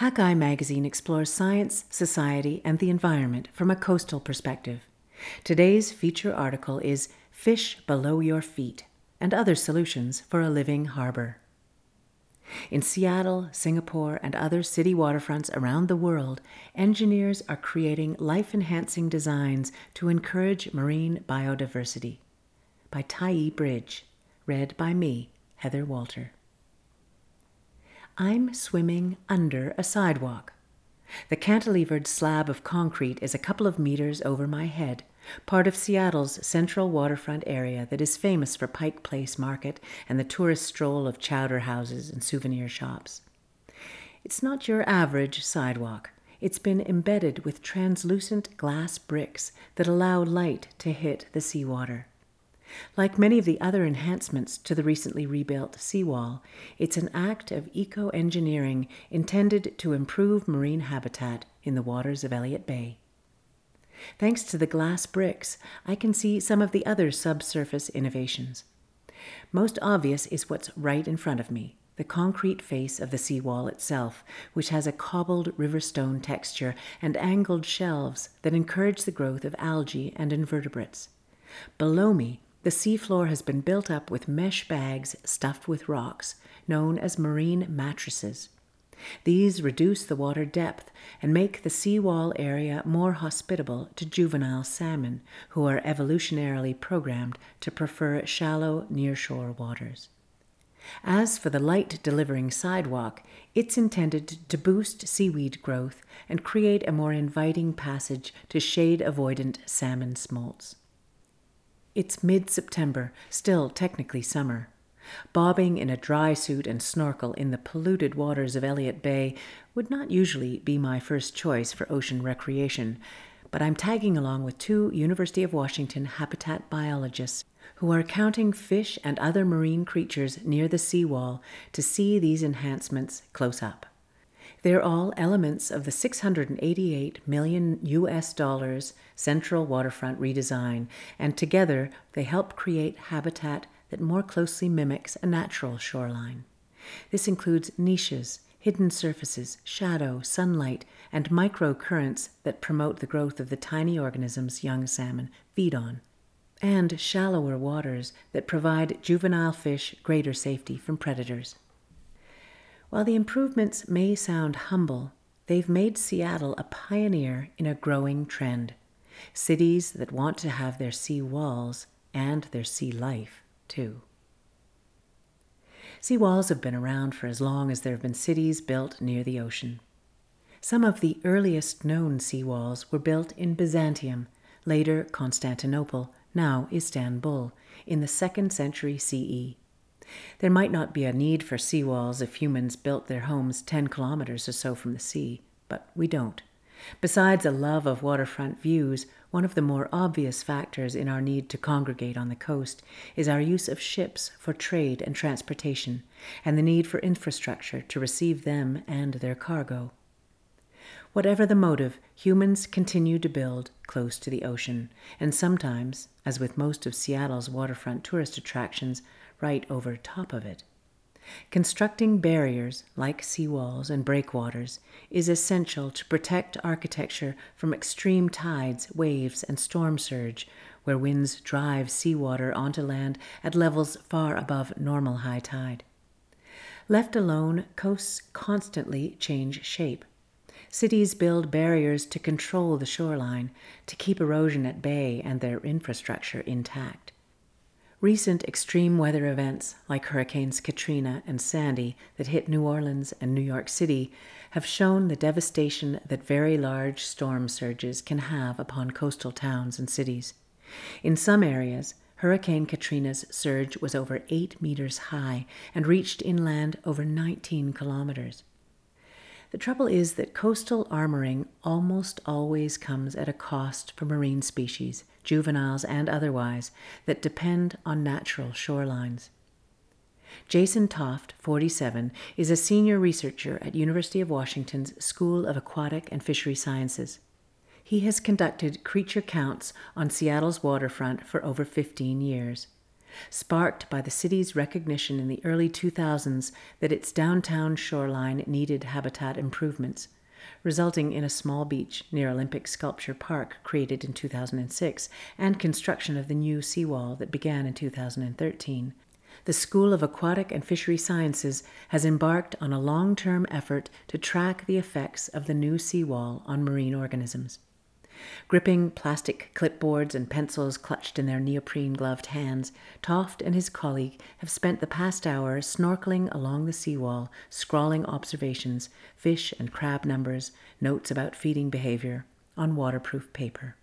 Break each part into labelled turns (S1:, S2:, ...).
S1: Hakai magazine explores science, society, and the environment from a coastal perspective. Today's feature article is Fish Below Your Feet and Other Solutions for a Living Harbor. In Seattle, Singapore, and other city waterfronts around the world, engineers are creating life enhancing designs to encourage marine biodiversity. By Tyee Bridge. Read by me, Heather Walter. I'm swimming under a sidewalk. The cantilevered slab of concrete is a couple of meters over my head, part of Seattle's central waterfront area that is famous for Pike Place Market and the tourist stroll of chowder houses and souvenir shops. It's not your average sidewalk. It's been embedded with translucent glass bricks that allow light to hit the seawater. Like many of the other enhancements to the recently rebuilt seawall, it's an act of eco engineering intended to improve marine habitat in the waters of Elliott Bay. Thanks to the glass bricks, I can see some of the other subsurface innovations. Most obvious is what's right in front of me the concrete face of the seawall itself, which has a cobbled river stone texture and angled shelves that encourage the growth of algae and invertebrates. Below me, the seafloor has been built up with mesh bags stuffed with rocks, known as marine mattresses. These reduce the water depth and make the seawall area more hospitable to juvenile salmon, who are evolutionarily programmed to prefer shallow nearshore waters. As for the light delivering sidewalk, it's intended to boost seaweed growth and create a more inviting passage to shade avoidant salmon smolts. It's mid September, still technically summer. Bobbing in a dry suit and snorkel in the polluted waters of Elliott Bay would not usually be my first choice for ocean recreation, but I'm tagging along with two University of Washington habitat biologists who are counting fish and other marine creatures near the seawall to see these enhancements close up. They're all elements of the 688 million US dollars Central Waterfront redesign, and together they help create habitat that more closely mimics a natural shoreline. This includes niches, hidden surfaces, shadow, sunlight, and microcurrents that promote the growth of the tiny organisms young salmon feed on, and shallower waters that provide juvenile fish greater safety from predators. While the improvements may sound humble, they've made Seattle a pioneer in a growing trend. Cities that want to have their sea walls and their sea life, too. Sea walls have been around for as long as there have been cities built near the ocean. Some of the earliest known sea walls were built in Byzantium, later Constantinople, now Istanbul, in the second century CE. There might not be a need for seawalls if humans built their homes 10 kilometers or so from the sea, but we don't. Besides a love of waterfront views, one of the more obvious factors in our need to congregate on the coast is our use of ships for trade and transportation, and the need for infrastructure to receive them and their cargo. Whatever the motive, humans continue to build close to the ocean, and sometimes, as with most of Seattle's waterfront tourist attractions, right over top of it. Constructing barriers, like seawalls and breakwaters, is essential to protect architecture from extreme tides, waves, and storm surge, where winds drive seawater onto land at levels far above normal high tide. Left alone, coasts constantly change shape. Cities build barriers to control the shoreline, to keep erosion at bay and their infrastructure intact. Recent extreme weather events like Hurricanes Katrina and Sandy that hit New Orleans and New York City have shown the devastation that very large storm surges can have upon coastal towns and cities. In some areas, Hurricane Katrina's surge was over 8 meters high and reached inland over 19 kilometers. The trouble is that coastal armoring almost always comes at a cost for marine species juveniles and otherwise, that depend on natural shorelines. Jason Toft, 47, is a senior researcher at University of Washington's School of Aquatic and Fishery Sciences. He has conducted creature counts on Seattle's waterfront for over 15 years. Sparked by the city's recognition in the early 2000s that its downtown shoreline needed habitat improvements, resulting in a small beach near Olympic Sculpture Park created in 2006 and construction of the new seawall that began in 2013. The School of Aquatic and Fishery Sciences has embarked on a long term effort to track the effects of the new seawall on marine organisms. Gripping plastic clipboards and pencils clutched in their neoprene gloved hands, Toft and his colleague have spent the past hour snorkeling along the seawall, scrawling observations, fish and crab numbers, notes about feeding behavior, on waterproof paper.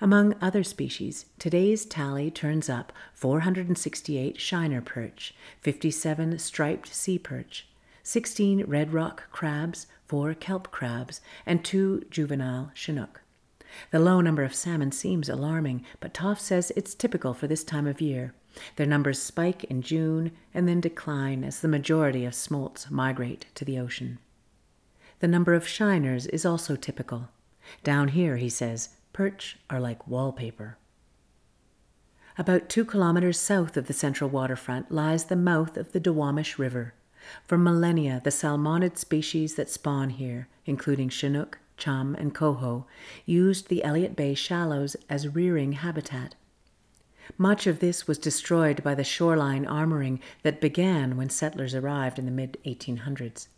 S1: Among other species, today's tally turns up 468 shiner perch, 57 striped sea perch, 16 red rock crabs, four kelp crabs, and two juvenile chinook. The low number of salmon seems alarming, but Toft says it's typical for this time of year. Their numbers spike in June and then decline as the majority of smolts migrate to the ocean. The number of shiners is also typical. Down here, he says, perch are like wallpaper. About two kilometers south of the central waterfront lies the mouth of the Duwamish River. For millennia, the salmonid species that spawn here, including Chinook, chum, and coho, used the Elliott Bay shallows as rearing habitat. Much of this was destroyed by the shoreline armoring that began when settlers arrived in the mid 1800s.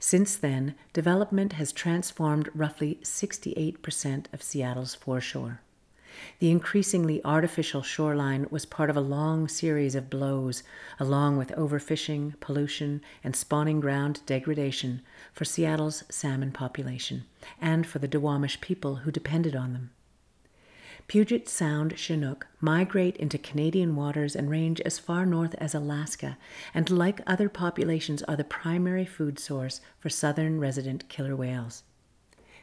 S1: Since then, development has transformed roughly 68% of Seattle's foreshore. The increasingly artificial shoreline was part of a long series of blows, along with overfishing, pollution, and spawning ground degradation for Seattle's salmon population and for the Duwamish people who depended on them. Puget Sound Chinook migrate into Canadian waters and range as far north as Alaska, and like other populations, are the primary food source for southern resident killer whales.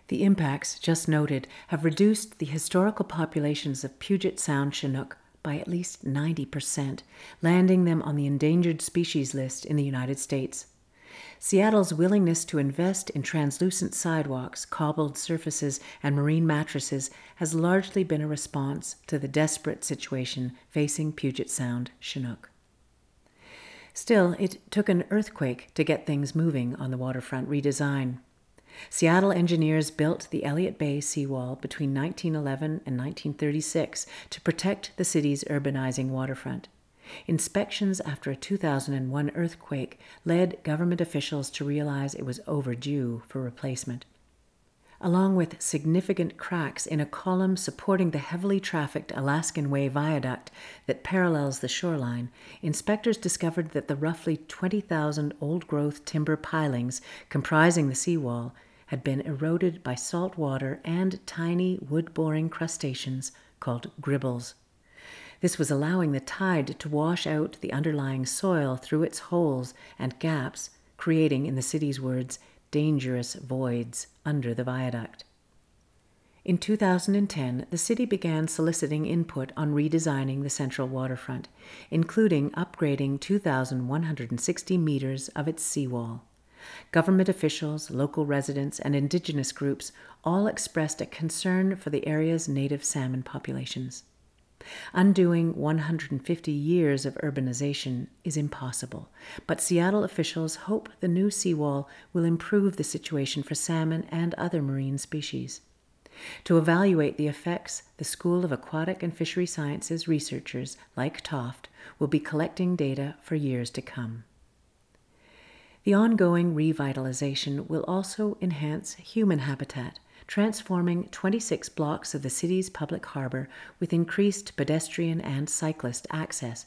S1: The impacts just noted have reduced the historical populations of Puget Sound Chinook by at least 90%, landing them on the endangered species list in the United States. Seattle's willingness to invest in translucent sidewalks, cobbled surfaces, and marine mattresses has largely been a response to the desperate situation facing Puget Sound Chinook. Still, it took an earthquake to get things moving on the waterfront redesign. Seattle engineers built the Elliott Bay seawall between 1911 and 1936 to protect the city's urbanizing waterfront. Inspections after a 2001 earthquake led government officials to realize it was overdue for replacement. Along with significant cracks in a column supporting the heavily trafficked Alaskan Way viaduct that parallels the shoreline, inspectors discovered that the roughly 20,000 old growth timber pilings comprising the seawall had been eroded by salt water and tiny wood boring crustaceans called gribbles. This was allowing the tide to wash out the underlying soil through its holes and gaps, creating, in the city's words, dangerous voids under the viaduct. In 2010, the city began soliciting input on redesigning the central waterfront, including upgrading 2,160 meters of its seawall. Government officials, local residents, and indigenous groups all expressed a concern for the area's native salmon populations. Undoing 150 years of urbanization is impossible, but Seattle officials hope the new seawall will improve the situation for salmon and other marine species. To evaluate the effects, the School of Aquatic and Fishery Sciences researchers, like Toft, will be collecting data for years to come. The ongoing revitalization will also enhance human habitat transforming 26 blocks of the city's public harbor with increased pedestrian and cyclist access,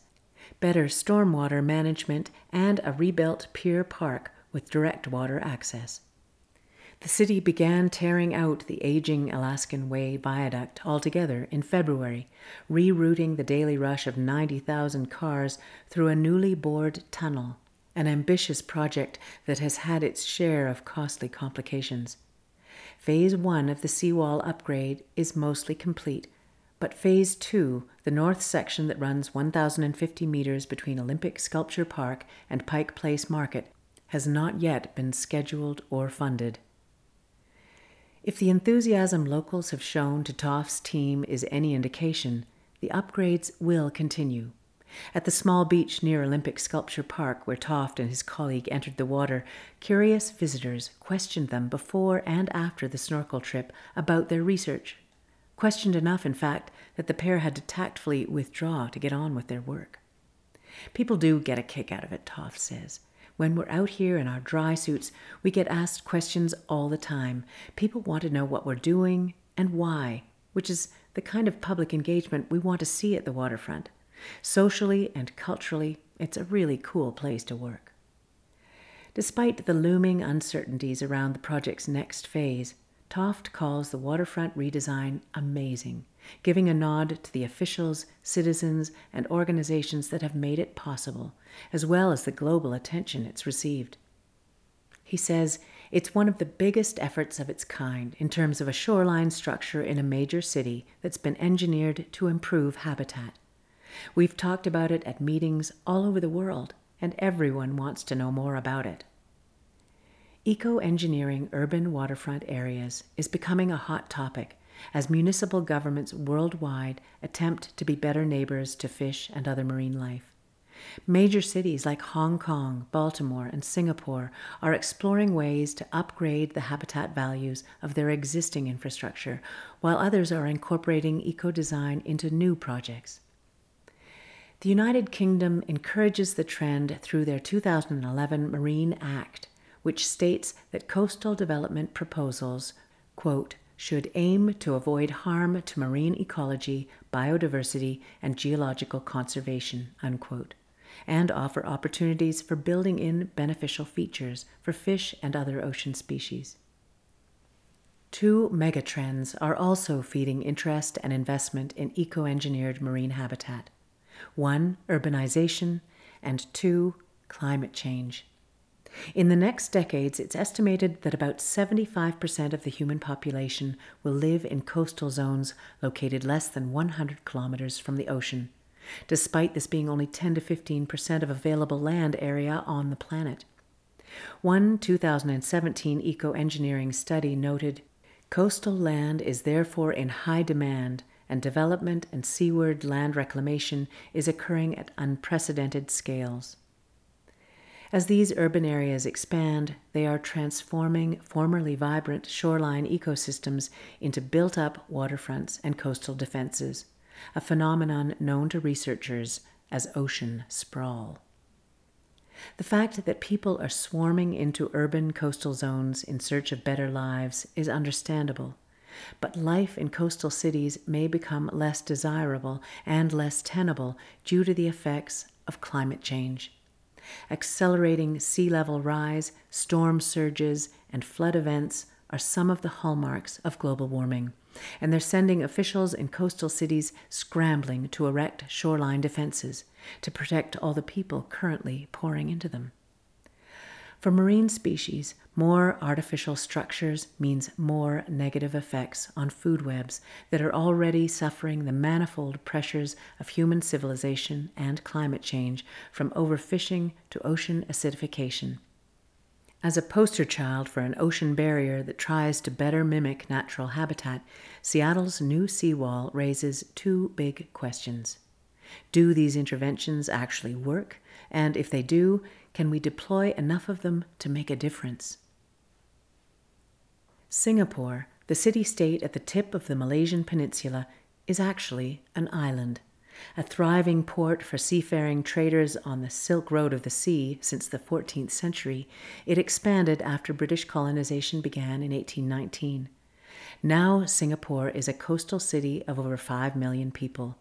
S1: better stormwater management, and a rebuilt pier park with direct water access. The city began tearing out the aging Alaskan Way viaduct altogether in February, rerouting the daily rush of 90,000 cars through a newly bored tunnel, an ambitious project that has had its share of costly complications. Phase 1 of the seawall upgrade is mostly complete, but Phase 2, the north section that runs 1,050 meters between Olympic Sculpture Park and Pike Place Market, has not yet been scheduled or funded. If the enthusiasm locals have shown to Toft's team is any indication, the upgrades will continue. At the small beach near Olympic Sculpture Park, where Toft and his colleague entered the water, curious visitors questioned them before and after the snorkel trip about their research. Questioned enough, in fact, that the pair had to tactfully withdraw to get on with their work. People do get a kick out of it, Toft says. When we're out here in our dry suits, we get asked questions all the time. People want to know what we're doing and why, which is the kind of public engagement we want to see at the waterfront. Socially and culturally, it's a really cool place to work. Despite the looming uncertainties around the project's next phase, Toft calls the waterfront redesign amazing, giving a nod to the officials, citizens, and organizations that have made it possible, as well as the global attention it's received. He says it's one of the biggest efforts of its kind in terms of a shoreline structure in a major city that's been engineered to improve habitat. We've talked about it at meetings all over the world, and everyone wants to know more about it. Eco engineering urban waterfront areas is becoming a hot topic as municipal governments worldwide attempt to be better neighbors to fish and other marine life. Major cities like Hong Kong, Baltimore, and Singapore are exploring ways to upgrade the habitat values of their existing infrastructure, while others are incorporating eco design into new projects. The United Kingdom encourages the trend through their 2011 Marine Act which states that coastal development proposals, quote, should aim to avoid harm to marine ecology, biodiversity, and geological conservation, unquote, and offer opportunities for building in beneficial features for fish and other ocean species. Two megatrends are also feeding interest and investment in eco engineered marine habitat one, urbanization, and two, climate change. In the next decades, it's estimated that about 75% of the human population will live in coastal zones located less than 100 kilometers from the ocean, despite this being only 10 to 15% of available land area on the planet. One 2017 eco engineering study noted coastal land is therefore in high demand, and development and seaward land reclamation is occurring at unprecedented scales. As these urban areas expand, they are transforming formerly vibrant shoreline ecosystems into built up waterfronts and coastal defenses, a phenomenon known to researchers as ocean sprawl. The fact that people are swarming into urban coastal zones in search of better lives is understandable, but life in coastal cities may become less desirable and less tenable due to the effects of climate change accelerating sea level rise, storm surges, and flood events are some of the hallmarks of global warming, and they're sending officials in coastal cities scrambling to erect shoreline defenses to protect all the people currently pouring into them. For marine species, more artificial structures means more negative effects on food webs that are already suffering the manifold pressures of human civilization and climate change, from overfishing to ocean acidification. As a poster child for an ocean barrier that tries to better mimic natural habitat, Seattle's new seawall raises two big questions. Do these interventions actually work? And if they do, can we deploy enough of them to make a difference? Singapore, the city state at the tip of the Malaysian peninsula, is actually an island. A thriving port for seafaring traders on the Silk Road of the Sea since the 14th century, it expanded after British colonization began in 1819. Now, Singapore is a coastal city of over 5 million people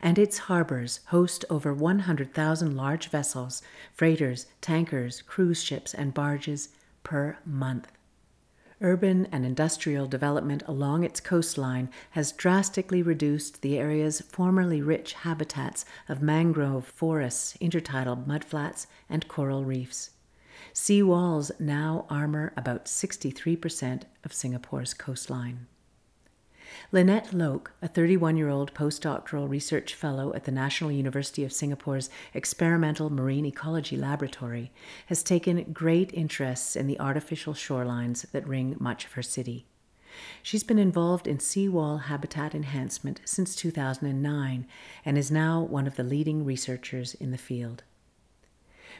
S1: and its harbors host over 100,000 large vessels, freighters, tankers, cruise ships, and barges per month. Urban and industrial development along its coastline has drastically reduced the area's formerly rich habitats of mangrove forests, intertidal mudflats, and coral reefs. Sea walls now armor about 63% of Singapore's coastline. Lynette Loke, a 31 year old postdoctoral research fellow at the National University of Singapore's Experimental Marine Ecology Laboratory, has taken great interest in the artificial shorelines that ring much of her city. She's been involved in seawall habitat enhancement since 2009 and is now one of the leading researchers in the field.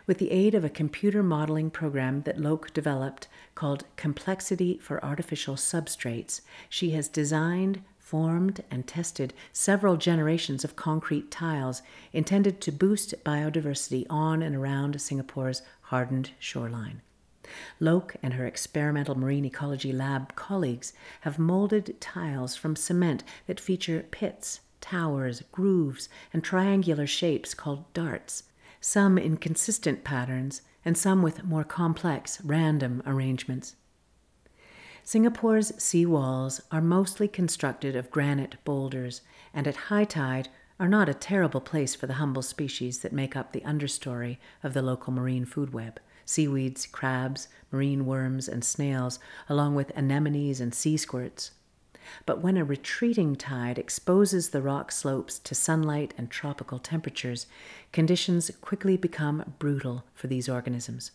S1: With the aid of a computer modeling program that Loke developed called Complexity for Artificial Substrates, she has designed, formed, and tested several generations of concrete tiles intended to boost biodiversity on and around Singapore's hardened shoreline. Loke and her experimental marine ecology lab colleagues have molded tiles from cement that feature pits, towers, grooves, and triangular shapes called darts, some in consistent patterns and some with more complex, random arrangements. Singapore's sea walls are mostly constructed of granite boulders, and at high tide are not a terrible place for the humble species that make up the understory of the local marine food web seaweeds, crabs, marine worms, and snails, along with anemones and sea squirts. But when a retreating tide exposes the rock slopes to sunlight and tropical temperatures, conditions quickly become brutal for these organisms.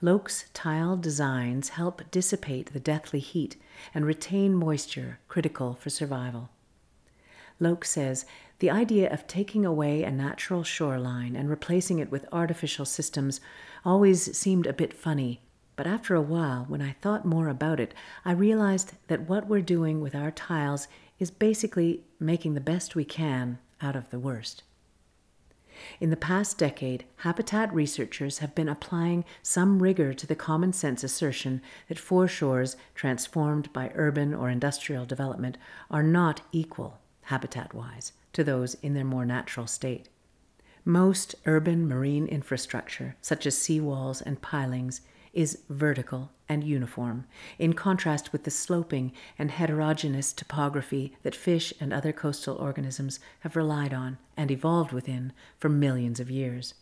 S1: Loke's tile designs help dissipate the deathly heat and retain moisture critical for survival. Loke says the idea of taking away a natural shoreline and replacing it with artificial systems always seemed a bit funny, but after a while, when I thought more about it, I realized that what we're doing with our tiles is basically making the best we can out of the worst. In the past decade, habitat researchers have been applying some rigor to the common sense assertion that foreshores transformed by urban or industrial development are not equal, habitat wise, to those in their more natural state. Most urban marine infrastructure, such as seawalls and pilings, is vertical and uniform, in contrast with the sloping and heterogeneous topography that fish and other coastal organisms have relied on and evolved within for millions of years.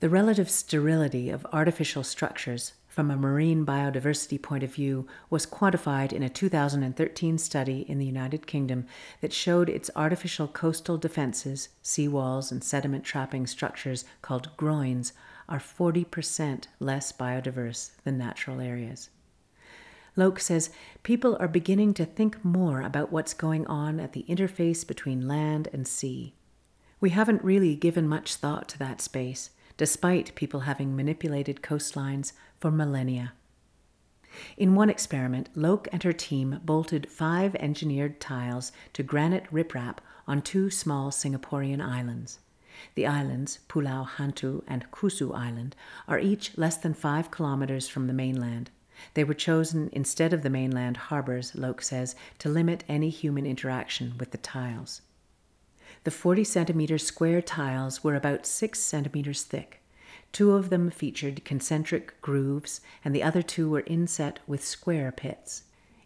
S1: The relative sterility of artificial structures from a marine biodiversity point of view was quantified in a 2013 study in the United Kingdom that showed its artificial coastal defenses, seawalls, and sediment trapping structures called groins are 40% less biodiverse than natural areas. Loke says people are beginning to think more about what's going on at the interface between land and sea. We haven't really given much thought to that space, despite people having manipulated coastlines for millennia. In one experiment, Loke and her team bolted five engineered tiles to granite riprap on two small Singaporean islands. The islands, Pulau Hantu and Kusu Island, are each less than five kilometers from the mainland. They were chosen instead of the mainland harbors, Loke says, to limit any human interaction with the tiles. The 40 centimeter square tiles were about 6 centimeters thick. Two of them featured concentric grooves, and the other two were inset with square pits.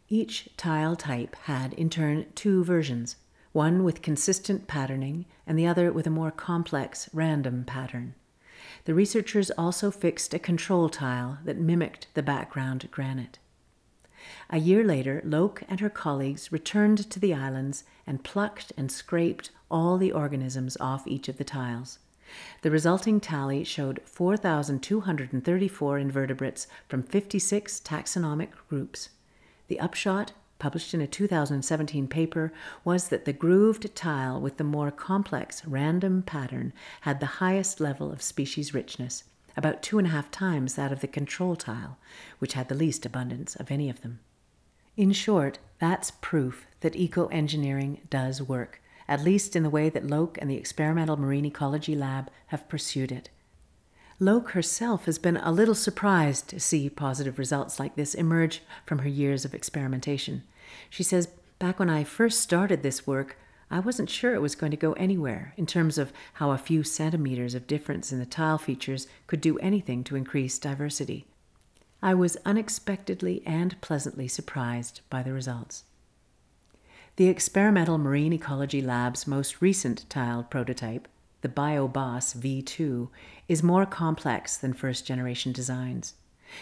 S1: Each tile type had, in turn, two versions one with consistent patterning and the other with a more complex random pattern. The researchers also fixed a control tile that mimicked the background granite. A year later, Loke and her colleagues returned to the islands and plucked and scraped all the organisms off each of the tiles. The resulting tally showed 4,234 invertebrates from 56 taxonomic groups. The upshot published in a 2017 paper, was that the grooved tile with the more complex random pattern had the highest level of species richness, about two and a half times that of the control tile, which had the least abundance of any of them. In short, that's proof that eco engineering does work, at least in the way that Loke and the Experimental Marine Ecology Lab have pursued it. Loke herself has been a little surprised to see positive results like this emerge from her years of experimentation. She says, Back when I first started this work, I wasn't sure it was going to go anywhere in terms of how a few centimeters of difference in the tile features could do anything to increase diversity. I was unexpectedly and pleasantly surprised by the results. The Experimental Marine Ecology Lab's most recent tiled prototype, the BioBOS V2, is more complex than first generation designs.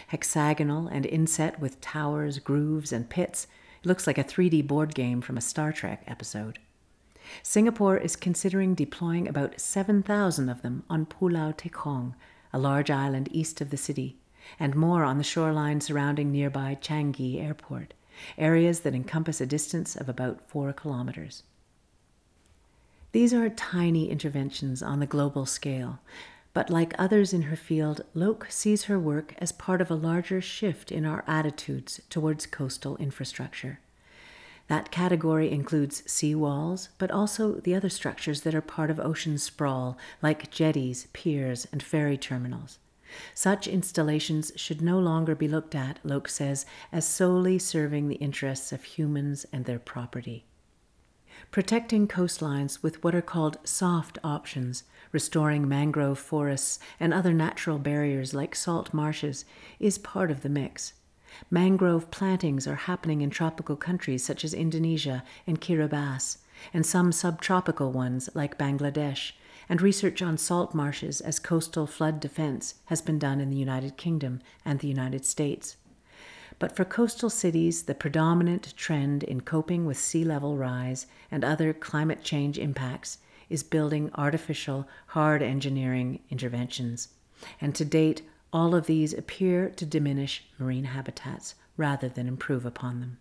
S1: Hexagonal and inset with towers, grooves, and pits, it looks like a 3D board game from a Star Trek episode. Singapore is considering deploying about 7,000 of them on Pulau Tekong, a large island east of the city, and more on the shoreline surrounding nearby Changi Airport, areas that encompass a distance of about four kilometers. These are tiny interventions on the global scale, but like others in her field, Loke sees her work as part of a larger shift in our attitudes towards coastal infrastructure. That category includes seawalls, but also the other structures that are part of ocean sprawl, like jetties, piers, and ferry terminals. Such installations should no longer be looked at, Loke says, as solely serving the interests of humans and their property. Protecting coastlines with what are called soft options, restoring mangrove forests and other natural barriers like salt marshes, is part of the mix. Mangrove plantings are happening in tropical countries such as Indonesia and Kiribati, and some subtropical ones like Bangladesh, and research on salt marshes as coastal flood defense has been done in the United Kingdom and the United States. But for coastal cities, the predominant trend in coping with sea level rise and other climate change impacts is building artificial, hard engineering interventions. And to date, all of these appear to diminish marine habitats rather than improve upon them.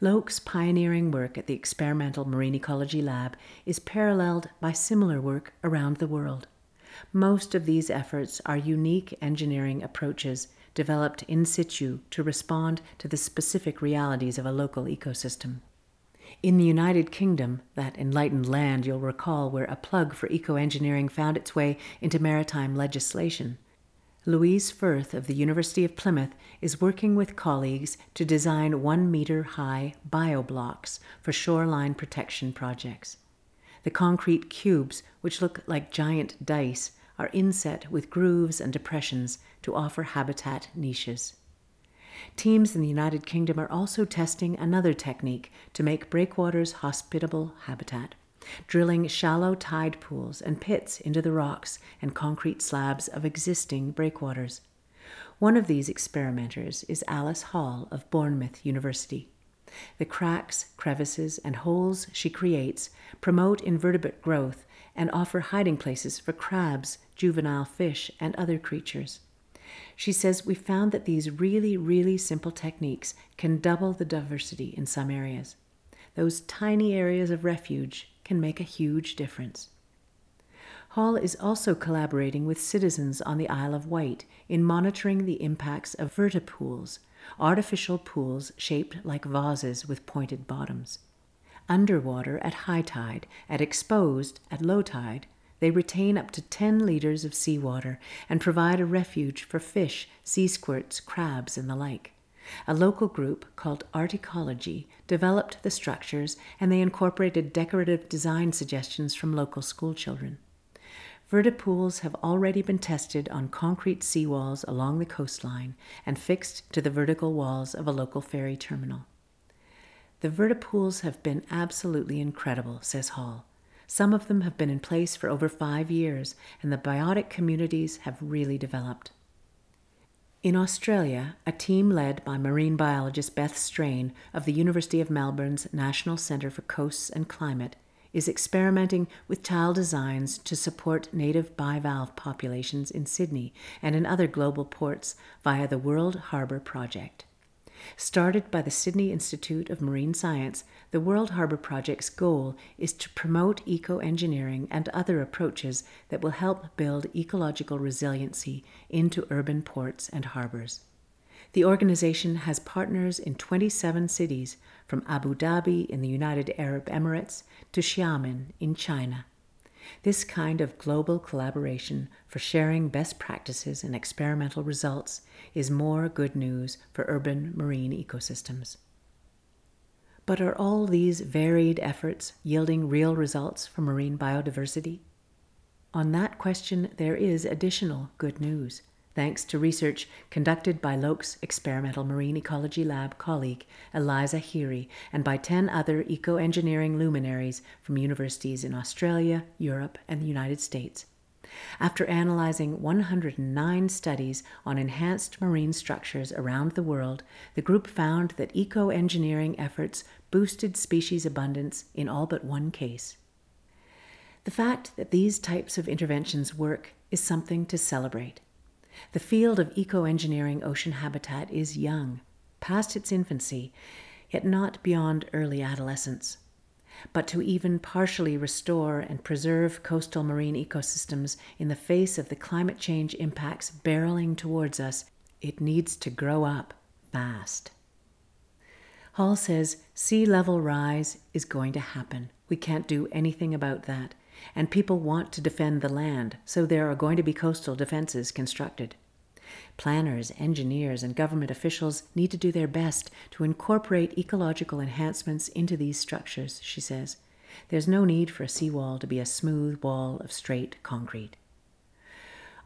S1: Loke's pioneering work at the Experimental Marine Ecology Lab is paralleled by similar work around the world. Most of these efforts are unique engineering approaches developed in situ to respond to the specific realities of a local ecosystem. In the United Kingdom, that enlightened land you'll recall where a plug for eco engineering found its way into maritime legislation, Louise Firth of the University of Plymouth is working with colleagues to design one meter high bioblocks for shoreline protection projects. The concrete cubes, which look like giant dice, are inset with grooves and depressions to offer habitat niches. Teams in the United Kingdom are also testing another technique to make breakwaters hospitable habitat drilling shallow tide pools and pits into the rocks and concrete slabs of existing breakwaters. One of these experimenters is Alice Hall of Bournemouth University. The cracks, crevices, and holes she creates promote invertebrate growth and offer hiding places for crabs, juvenile fish, and other creatures. She says we found that these really, really simple techniques can double the diversity in some areas. Those tiny areas of refuge can make a huge difference. Hall is also collaborating with citizens on the Isle of Wight in monitoring the impacts of vertipools, artificial pools shaped like vases with pointed bottoms. Underwater at high tide, at exposed at low tide, they retain up to 10 liters of seawater and provide a refuge for fish, sea squirts, crabs, and the like. A local group called Art Ecology developed the structures and they incorporated decorative design suggestions from local schoolchildren. Vertipools have already been tested on concrete seawalls along the coastline and fixed to the vertical walls of a local ferry terminal. The vertipools have been absolutely incredible, says Hall. Some of them have been in place for over five years, and the biotic communities have really developed. In Australia, a team led by marine biologist Beth Strain of the University of Melbourne's National Centre for Coasts and Climate is experimenting with tile designs to support native bivalve populations in Sydney and in other global ports via the World Harbour Project. Started by the Sydney Institute of Marine Science, the World Harbour Project's goal is to promote eco engineering and other approaches that will help build ecological resiliency into urban ports and harbours. The organization has partners in 27 cities, from Abu Dhabi in the United Arab Emirates to Xiamen in China. This kind of global collaboration for sharing best practices and experimental results is more good news for urban marine ecosystems. But are all these varied efforts yielding real results for marine biodiversity? On that question, there is additional good news thanks to research conducted by Loke's Experimental Marine Ecology Lab colleague Eliza Heery and by 10 other eco engineering luminaries from universities in Australia, Europe, and the United States. After analyzing 109 studies on enhanced marine structures around the world, the group found that eco engineering efforts boosted species abundance in all but one case. The fact that these types of interventions work is something to celebrate. The field of eco engineering ocean habitat is young, past its infancy, yet not beyond early adolescence. But to even partially restore and preserve coastal marine ecosystems in the face of the climate change impacts barreling towards us, it needs to grow up fast. Hall says sea level rise is going to happen. We can't do anything about that. And people want to defend the land, so there are going to be coastal defenses constructed. Planners, engineers, and government officials need to do their best to incorporate ecological enhancements into these structures, she says. There's no need for a seawall to be a smooth wall of straight concrete.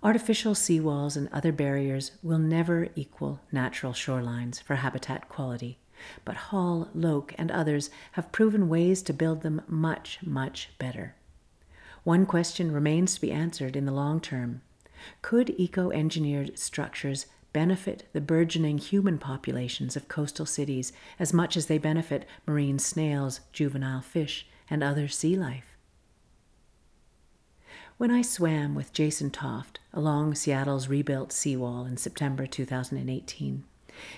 S1: Artificial seawalls and other barriers will never equal natural shorelines for habitat quality, but Hall, Loke, and others have proven ways to build them much, much better. One question remains to be answered in the long term could eco engineered structures benefit the burgeoning human populations of coastal cities as much as they benefit marine snails, juvenile fish, and other sea life? When I swam with Jason Toft along Seattle's rebuilt seawall in September 2018,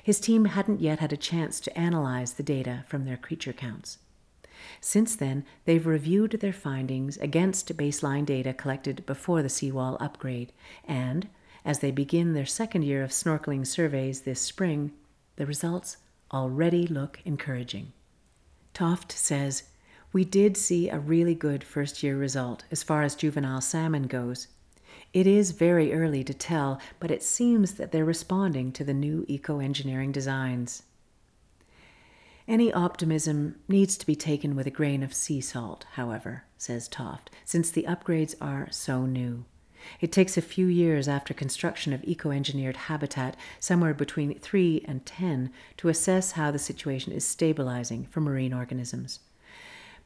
S1: his team hadn't yet had a chance to analyze the data from their creature counts. Since then, they've reviewed their findings against baseline data collected before the seawall upgrade, and as they begin their second year of snorkeling surveys this spring, the results already look encouraging. Toft says, We did see a really good first year result as far as juvenile salmon goes. It is very early to tell, but it seems that they're responding to the new eco engineering designs. Any optimism needs to be taken with a grain of sea salt, however, says Toft, since the upgrades are so new. It takes a few years after construction of eco engineered habitat, somewhere between 3 and 10, to assess how the situation is stabilizing for marine organisms.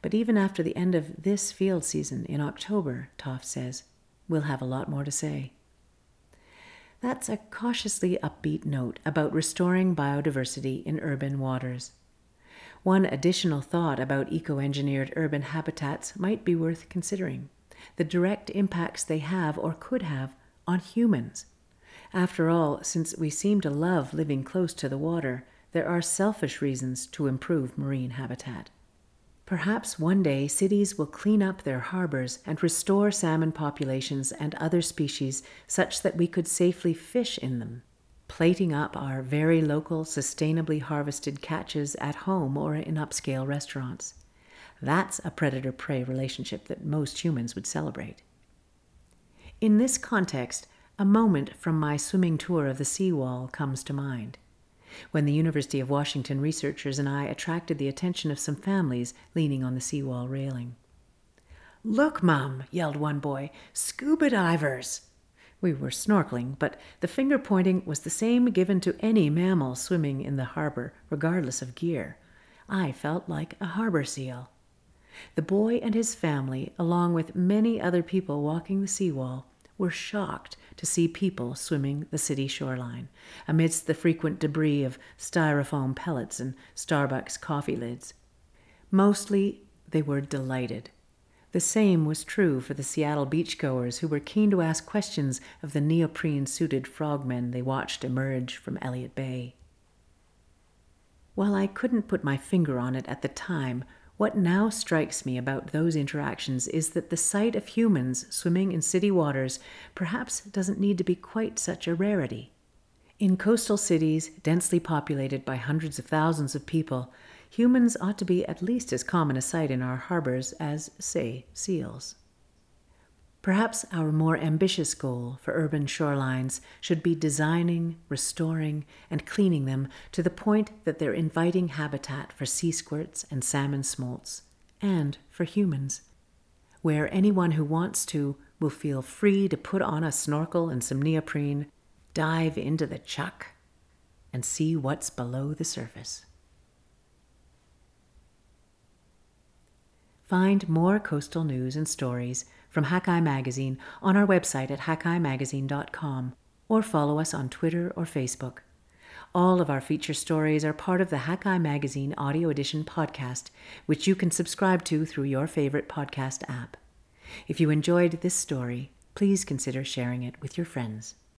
S1: But even after the end of this field season in October, Toft says, we'll have a lot more to say. That's a cautiously upbeat note about restoring biodiversity in urban waters. One additional thought about eco engineered urban habitats might be worth considering the direct impacts they have or could have on humans. After all, since we seem to love living close to the water, there are selfish reasons to improve marine habitat. Perhaps one day cities will clean up their harbors and restore salmon populations and other species such that we could safely fish in them plating up our very local, sustainably harvested catches at home or in upscale restaurants. That's a predator prey relationship that most humans would celebrate. In this context, a moment from my swimming tour of the seawall comes to mind. When the University of Washington researchers and I attracted the attention of some families leaning on the seawall railing. Look, Mum, yelled one boy, scuba divers! We were snorkeling, but the finger pointing was the same given to any mammal swimming in the harbor, regardless of gear. I felt like a harbor seal. The boy and his family, along with many other people walking the seawall, were shocked to see people swimming the city shoreline, amidst the frequent debris of styrofoam pellets and Starbucks coffee lids. Mostly they were delighted. The same was true for the Seattle beachgoers who were keen to ask questions of the neoprene suited frogmen they watched emerge from Elliott Bay. While I couldn't put my finger on it at the time, what now strikes me about those interactions is that the sight of humans swimming in city waters perhaps doesn't need to be quite such a rarity. In coastal cities, densely populated by hundreds of thousands of people, humans ought to be at least as common a sight in our harbors as, say, seals. Perhaps our more ambitious goal for urban shorelines should be designing, restoring, and cleaning them to the point that they're inviting habitat for sea squirts and salmon smolts, and for humans, where anyone who wants to will feel free to put on a snorkel and some neoprene, dive into the chuck, and see what's below the surface. Find more coastal news and stories from Hakai Magazine on our website at hakaimagazine.com or follow us on Twitter or Facebook. All of our feature stories are part of the Hakai Magazine Audio Edition podcast, which you can subscribe to through your favorite podcast app. If you enjoyed this story, please consider sharing it with your friends.